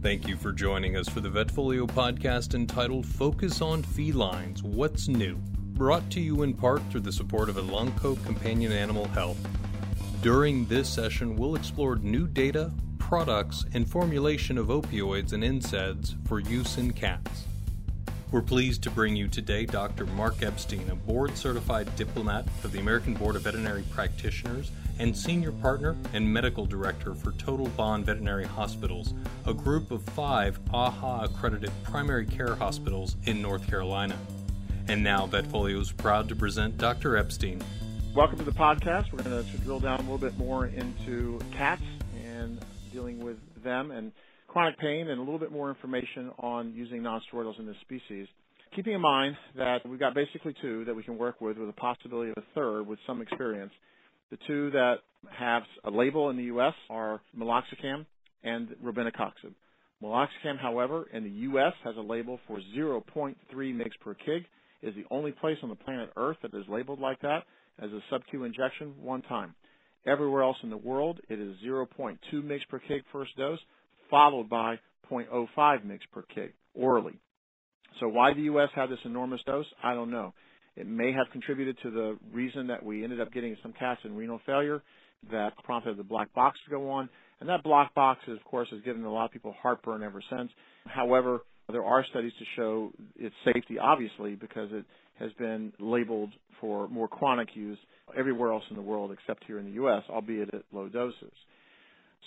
Thank you for joining us for the Vetfolio podcast entitled Focus on Felines What's New? Brought to you in part through the support of Elanco Companion Animal Health. During this session, we'll explore new data, products, and formulation of opioids and NSAIDs for use in cats. We're pleased to bring you today Dr. Mark Epstein, a board certified diplomate of the American Board of Veterinary Practitioners and senior partner and medical director for Total Bond Veterinary Hospitals, a group of five AAHA accredited primary care hospitals in North Carolina. And now, Vetfolio is proud to present Dr. Epstein. Welcome to the podcast. We're going to drill down a little bit more into cats and dealing with them and chronic pain and a little bit more information on using nonsteroidals in this species. Keeping in mind that we've got basically two that we can work with with a possibility of a third with some experience. The two that have a label in the U.S. are meloxicam and robenacoxib. Meloxicam, however, in the U.S. has a label for 0.3 mg per kg. It is the only place on the planet Earth that is labeled like that as a sub-Q injection one time. Everywhere else in the world, it is 0.2 mg per kg first dose, followed by 0.05 mg per kg orally. So why the U.S. had this enormous dose, I don't know. It may have contributed to the reason that we ended up getting some cats in renal failure that prompted the black box to go on. And that black box, of course, has given a lot of people heartburn ever since. However, there are studies to show its safety, obviously, because it has been labeled for more chronic use everywhere else in the world except here in the U.S., albeit at low doses.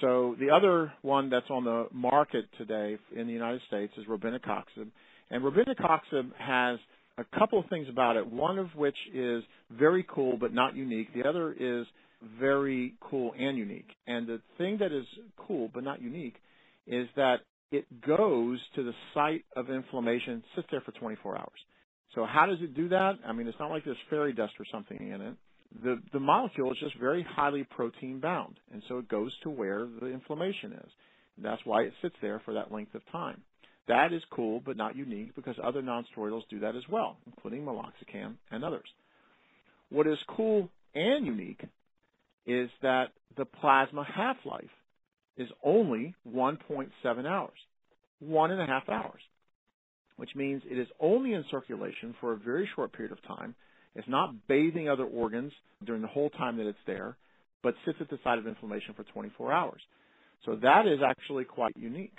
So the other one that's on the market today in the United States is robenacoxib. And robenacoxib has a couple of things about it, one of which is very cool but not unique. The other is very cool and unique. And the thing that is cool but not unique is that it goes to the site of inflammation, sits there for 24 hours. So how does it do that? I mean, it's not like there's fairy dust or something in it the, the molecule is just very highly protein bound, and so it goes to where the inflammation is. And that's why it sits there for that length of time. That is cool, but not unique because other nonsteroidals do that as well, including meloxicam and others. What is cool and unique is that the plasma half-life is only 1.7 hours, one and a half hours, which means it is only in circulation for a very short period of time it's not bathing other organs during the whole time that it's there, but sits at the site of inflammation for 24 hours. So that is actually quite unique.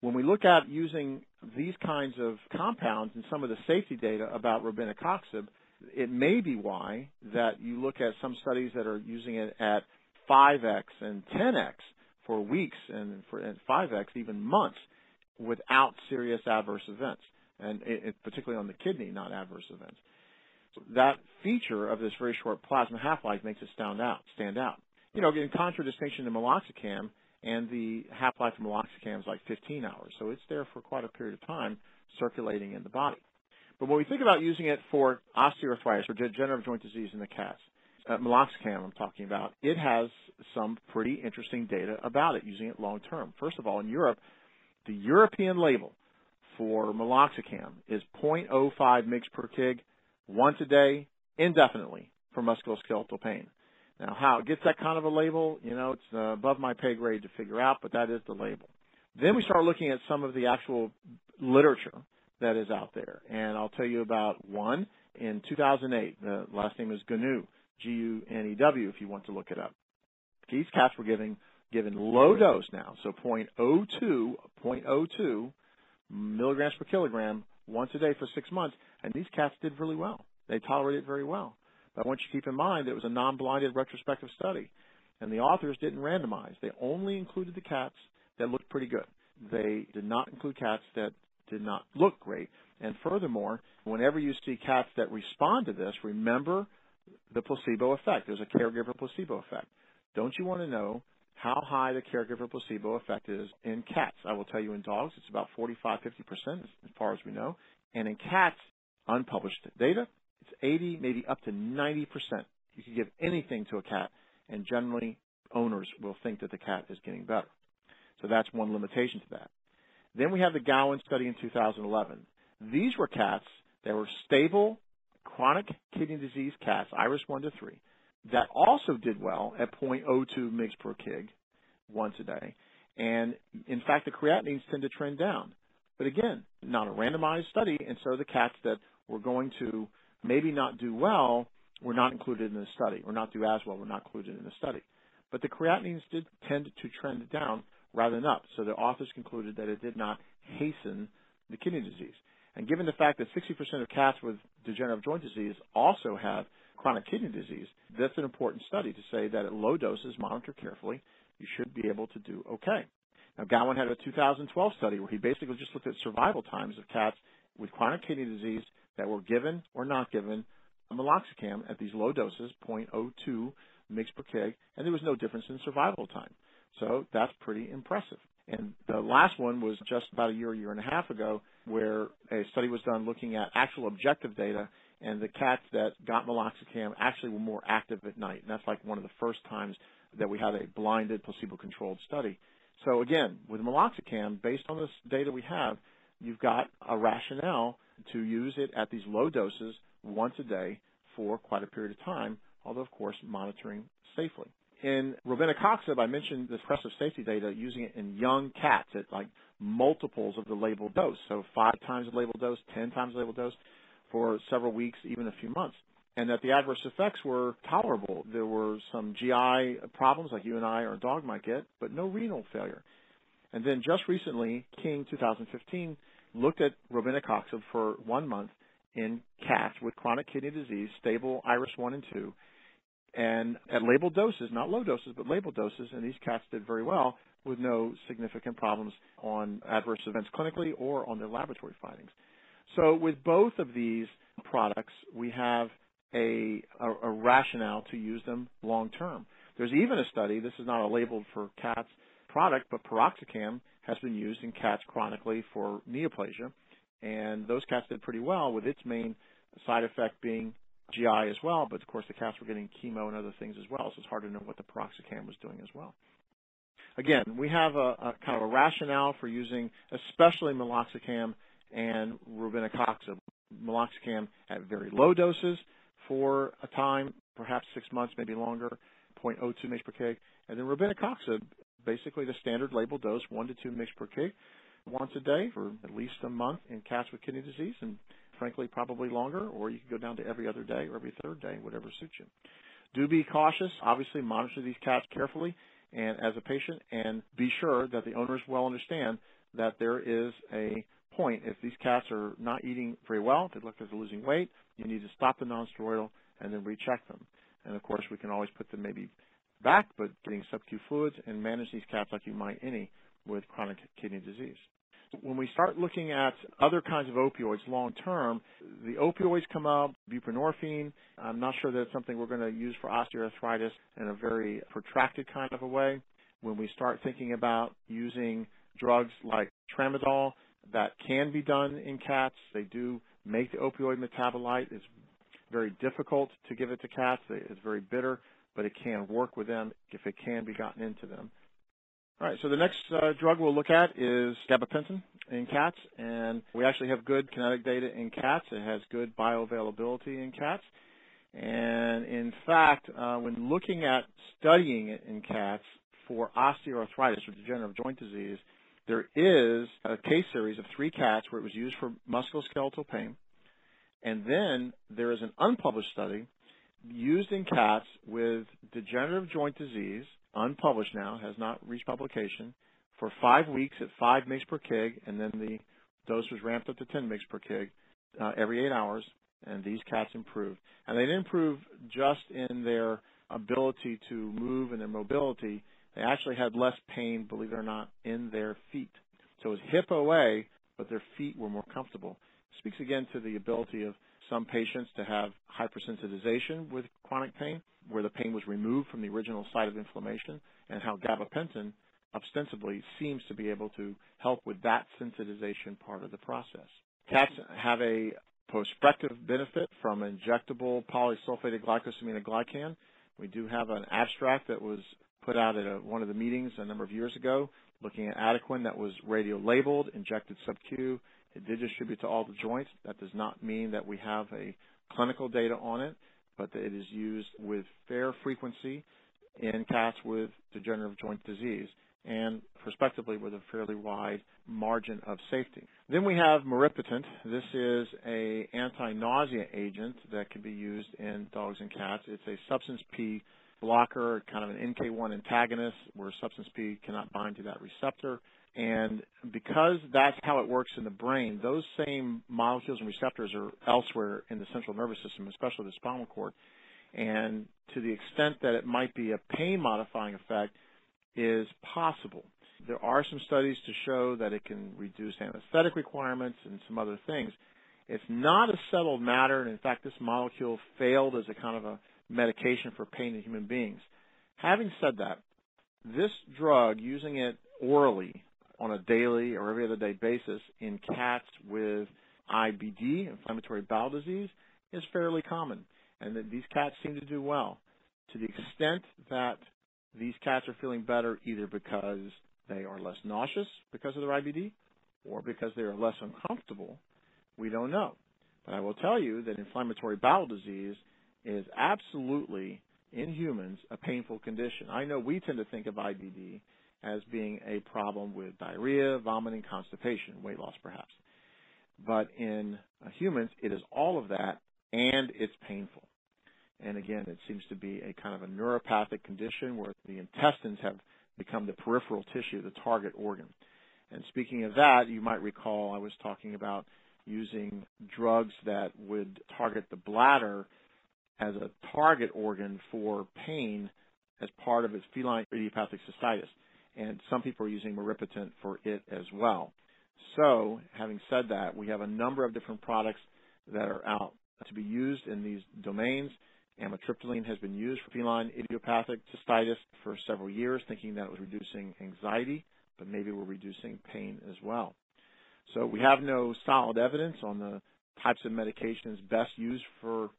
When we look at using these kinds of compounds and some of the safety data about robenacoxib, it may be why that you look at some studies that are using it at 5x and 10x for weeks and for and 5x even months without serious adverse events, and it, particularly on the kidney, not adverse events that feature of this very short plasma half-life makes it stand out. Stand out. You know, in contradistinction to meloxicam, and the half-life of meloxicam is like 15 hours, so it's there for quite a period of time circulating in the body. But when we think about using it for osteoarthritis or degenerative joint disease in the cats, uh, meloxicam I'm talking about, it has some pretty interesting data about it using it long term. First of all, in Europe, the European label for meloxicam is 0.05 mg per kg once a day, indefinitely for musculoskeletal pain. Now, how it gets that kind of a label, you know, it's above my pay grade to figure out, but that is the label. Then we start looking at some of the actual literature that is out there, and I'll tell you about one in 2008. The last name is Gunew, G-U-N-E-W, if you want to look it up. These cats were giving given low dose now, so 0.02, 0.02 milligrams per kilogram once a day for six months, and these cats did really well. They tolerated it very well. But I want you to keep in mind that it was a non-blinded retrospective study, and the authors didn't randomize. They only included the cats that looked pretty good. Mm-hmm. They did not include cats that did not look great. And furthermore, whenever you see cats that respond to this, remember the placebo effect. There's a caregiver placebo effect. Don't you want to know how high the caregiver placebo effect is in cats. I will tell you in dogs, it's about 45, 50% as far as we know. And in cats, unpublished data, it's 80, maybe up to 90%. You can give anything to a cat, and generally owners will think that the cat is getting better. So that's one limitation to that. Then we have the Gowan study in 2011. These were cats that were stable chronic kidney disease cats, IRIS 1 to 3, that also did well at 0.02 mg per kg once a day. And in fact, the creatinines tend to trend down. But again, not a randomized study, and so the cats that were going to maybe not do well were not included in the study, or not do as well were not included in the study. But the creatinines did tend to trend down rather than up, so the authors concluded that it did not hasten the kidney disease. And given the fact that 60% of cats with degenerative joint disease also have chronic kidney disease, that's an important study to say that at low doses, monitor carefully, you should be able to do okay. Now, Gowan had a 2012 study where he basically just looked at survival times of cats with chronic kidney disease that were given or not given meloxicam at these low doses, 0.02 mg per kg, and there was no difference in survival time. So that's pretty impressive. And the last one was just about a year, year and a half ago, where a study was done looking at actual objective data, and the cats that got meloxicam actually were more active at night. And that's like one of the first times that we had a blinded placebo-controlled study. So again, with meloxicam, based on this data we have, you've got a rationale to use it at these low doses once a day for quite a period of time, although of course monitoring safely. In robenacoxib, I mentioned this impressive safety data using it in young cats at like multiples of the labeled dose, so five times the labeled dose, ten times the labeled dose for several weeks, even a few months and that the adverse effects were tolerable. There were some GI problems like you and I or a dog might get, but no renal failure. And then just recently, King 2015 looked at robenacoxib for one month in cats with chronic kidney disease, stable IRIS 1 and 2, and at labeled doses, not low doses, but labeled doses, and these cats did very well with no significant problems on adverse events clinically or on their laboratory findings. So with both of these products, we have a, a, a rationale to use them long term. There's even a study, this is not a labeled for cats product, but piroxicam has been used in cats chronically for neoplasia, and those cats did pretty well with its main side effect being GI as well, but of course the cats were getting chemo and other things as well, so it's hard to know what the piroxicam was doing as well. Again, we have a, a kind of a rationale for using especially meloxicam and robenacoxib. Meloxicam at very low doses, for a time, perhaps six months, maybe longer, 0.02 mg per kg. And then robenacoxib, basically the standard label dose, 1 to 2 mg per kg, once a day for at least a month in cats with kidney disease, and frankly, probably longer, or you can go down to every other day or every third day, whatever suits you. Do be cautious. Obviously, monitor these cats carefully and as a patient, and be sure that the owners well understand that there is a point. If these cats are not eating very well, they look like they're losing weight, you need to stop the nonsteroidal and then recheck them. And of course, we can always put them maybe back, but getting sub-Q fluids and manage these cats like you might any with chronic kidney disease. When we start looking at other kinds of opioids long term, the opioids come up, buprenorphine. I'm not sure that it's something we're going to use for osteoarthritis in a very protracted kind of a way. When we start thinking about using drugs like tramadol, that can be done in cats. They do make the opioid metabolite. It's very difficult to give it to cats. It's very bitter, but it can work with them if it can be gotten into them. All right, so the next uh, drug we'll look at is gabapentin in cats, and we actually have good kinetic data in cats. It has good bioavailability in cats. And in fact, uh, when looking at studying it in cats for osteoarthritis or degenerative joint disease, there is a case series of three cats where it was used for musculoskeletal pain. And then there is an unpublished study used in cats with degenerative joint disease, unpublished now, has not reached publication, for five weeks at 5 mg per kg, and then the dose was ramped up to 10 mg per kg uh, every eight hours, and these cats improved. And they didn't improve just in their ability to move and their mobility, they actually had less pain, believe it or not, in their feet. So it was hip OA, but their feet were more comfortable. Speaks again to the ability of some patients to have hypersensitization with chronic pain, where the pain was removed from the original site of inflammation, and how gabapentin ostensibly seems to be able to help with that sensitization part of the process. Cats have a prospective benefit from injectable polysulfated glycosaminoglycan. We do have an abstract that was put out at a, one of the meetings a number of years ago looking at Adequan that was radio labeled, injected sub-Q. It did distribute to all the joints. That does not mean that we have a clinical data on it, but it is used with fair frequency in cats with degenerative joint disease. And prospectively with a fairly wide margin of safety. Then we have maropitant. This is a anti-nausea agent that can be used in dogs and cats. It's a substance P blocker, kind of an NK1 antagonist, where substance P cannot bind to that receptor. And because that's how it works in the brain, those same molecules and receptors are elsewhere in the central nervous system, especially the spinal cord. And to the extent that it might be a pain modifying effect is possible. There are some studies to show that it can reduce anesthetic requirements and some other things. It's not a settled matter, and in fact, this molecule failed as a kind of a medication for pain in human beings. Having said that, this drug, using it orally on a daily or every other day basis in cats with IBD, inflammatory bowel disease, is fairly common, and that these cats seem to do well. To the extent that these cats are feeling better either because they are less nauseous because of their IBD or because they are less uncomfortable, we don't know. But I will tell you that inflammatory bowel disease is absolutely, in humans, a painful condition. I know we tend to think of IBD as being a problem with diarrhea, vomiting, constipation, weight loss perhaps. But in humans, it is all of that and it's painful. And again, it seems to be a kind of a neuropathic condition where the intestines have become the peripheral tissue, the target organ. And speaking of that, you might recall I was talking about using drugs that would target the bladder as a target organ for pain as part of its feline idiopathic cystitis and some people are using maropitant for it as well. So, having said that, we have a number of different products that are out to be used in these domains. Amitriptyline has been used for feline idiopathic cystitis for several years, thinking that it was reducing anxiety, but maybe we're reducing pain as well. So we have no solid evidence on the types of medications best used for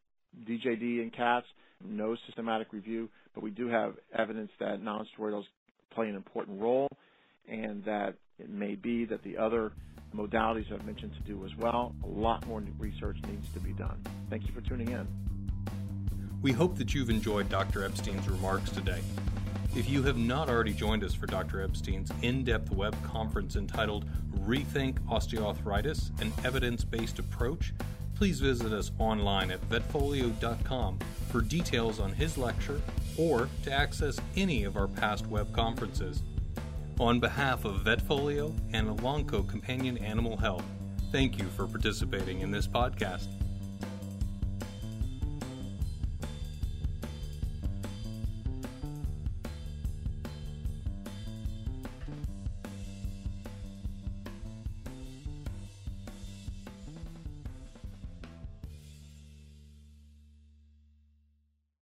DJD in cats, no systematic review, but we do have evidence that nonsteroidals play an important role and that it may be that the other modalities I've mentioned to do as well. A lot more research needs to be done. Thank you for tuning in. We hope that you've enjoyed Dr. Epstein's remarks today. If you have not already joined us for Dr. Epstein's in depth web conference entitled Rethink Osteoarthritis An Evidence Based Approach, please visit us online at vetfolio.com for details on his lecture or to access any of our past web conferences. On behalf of Vetfolio and Elanco Companion Animal Health, thank you for participating in this podcast.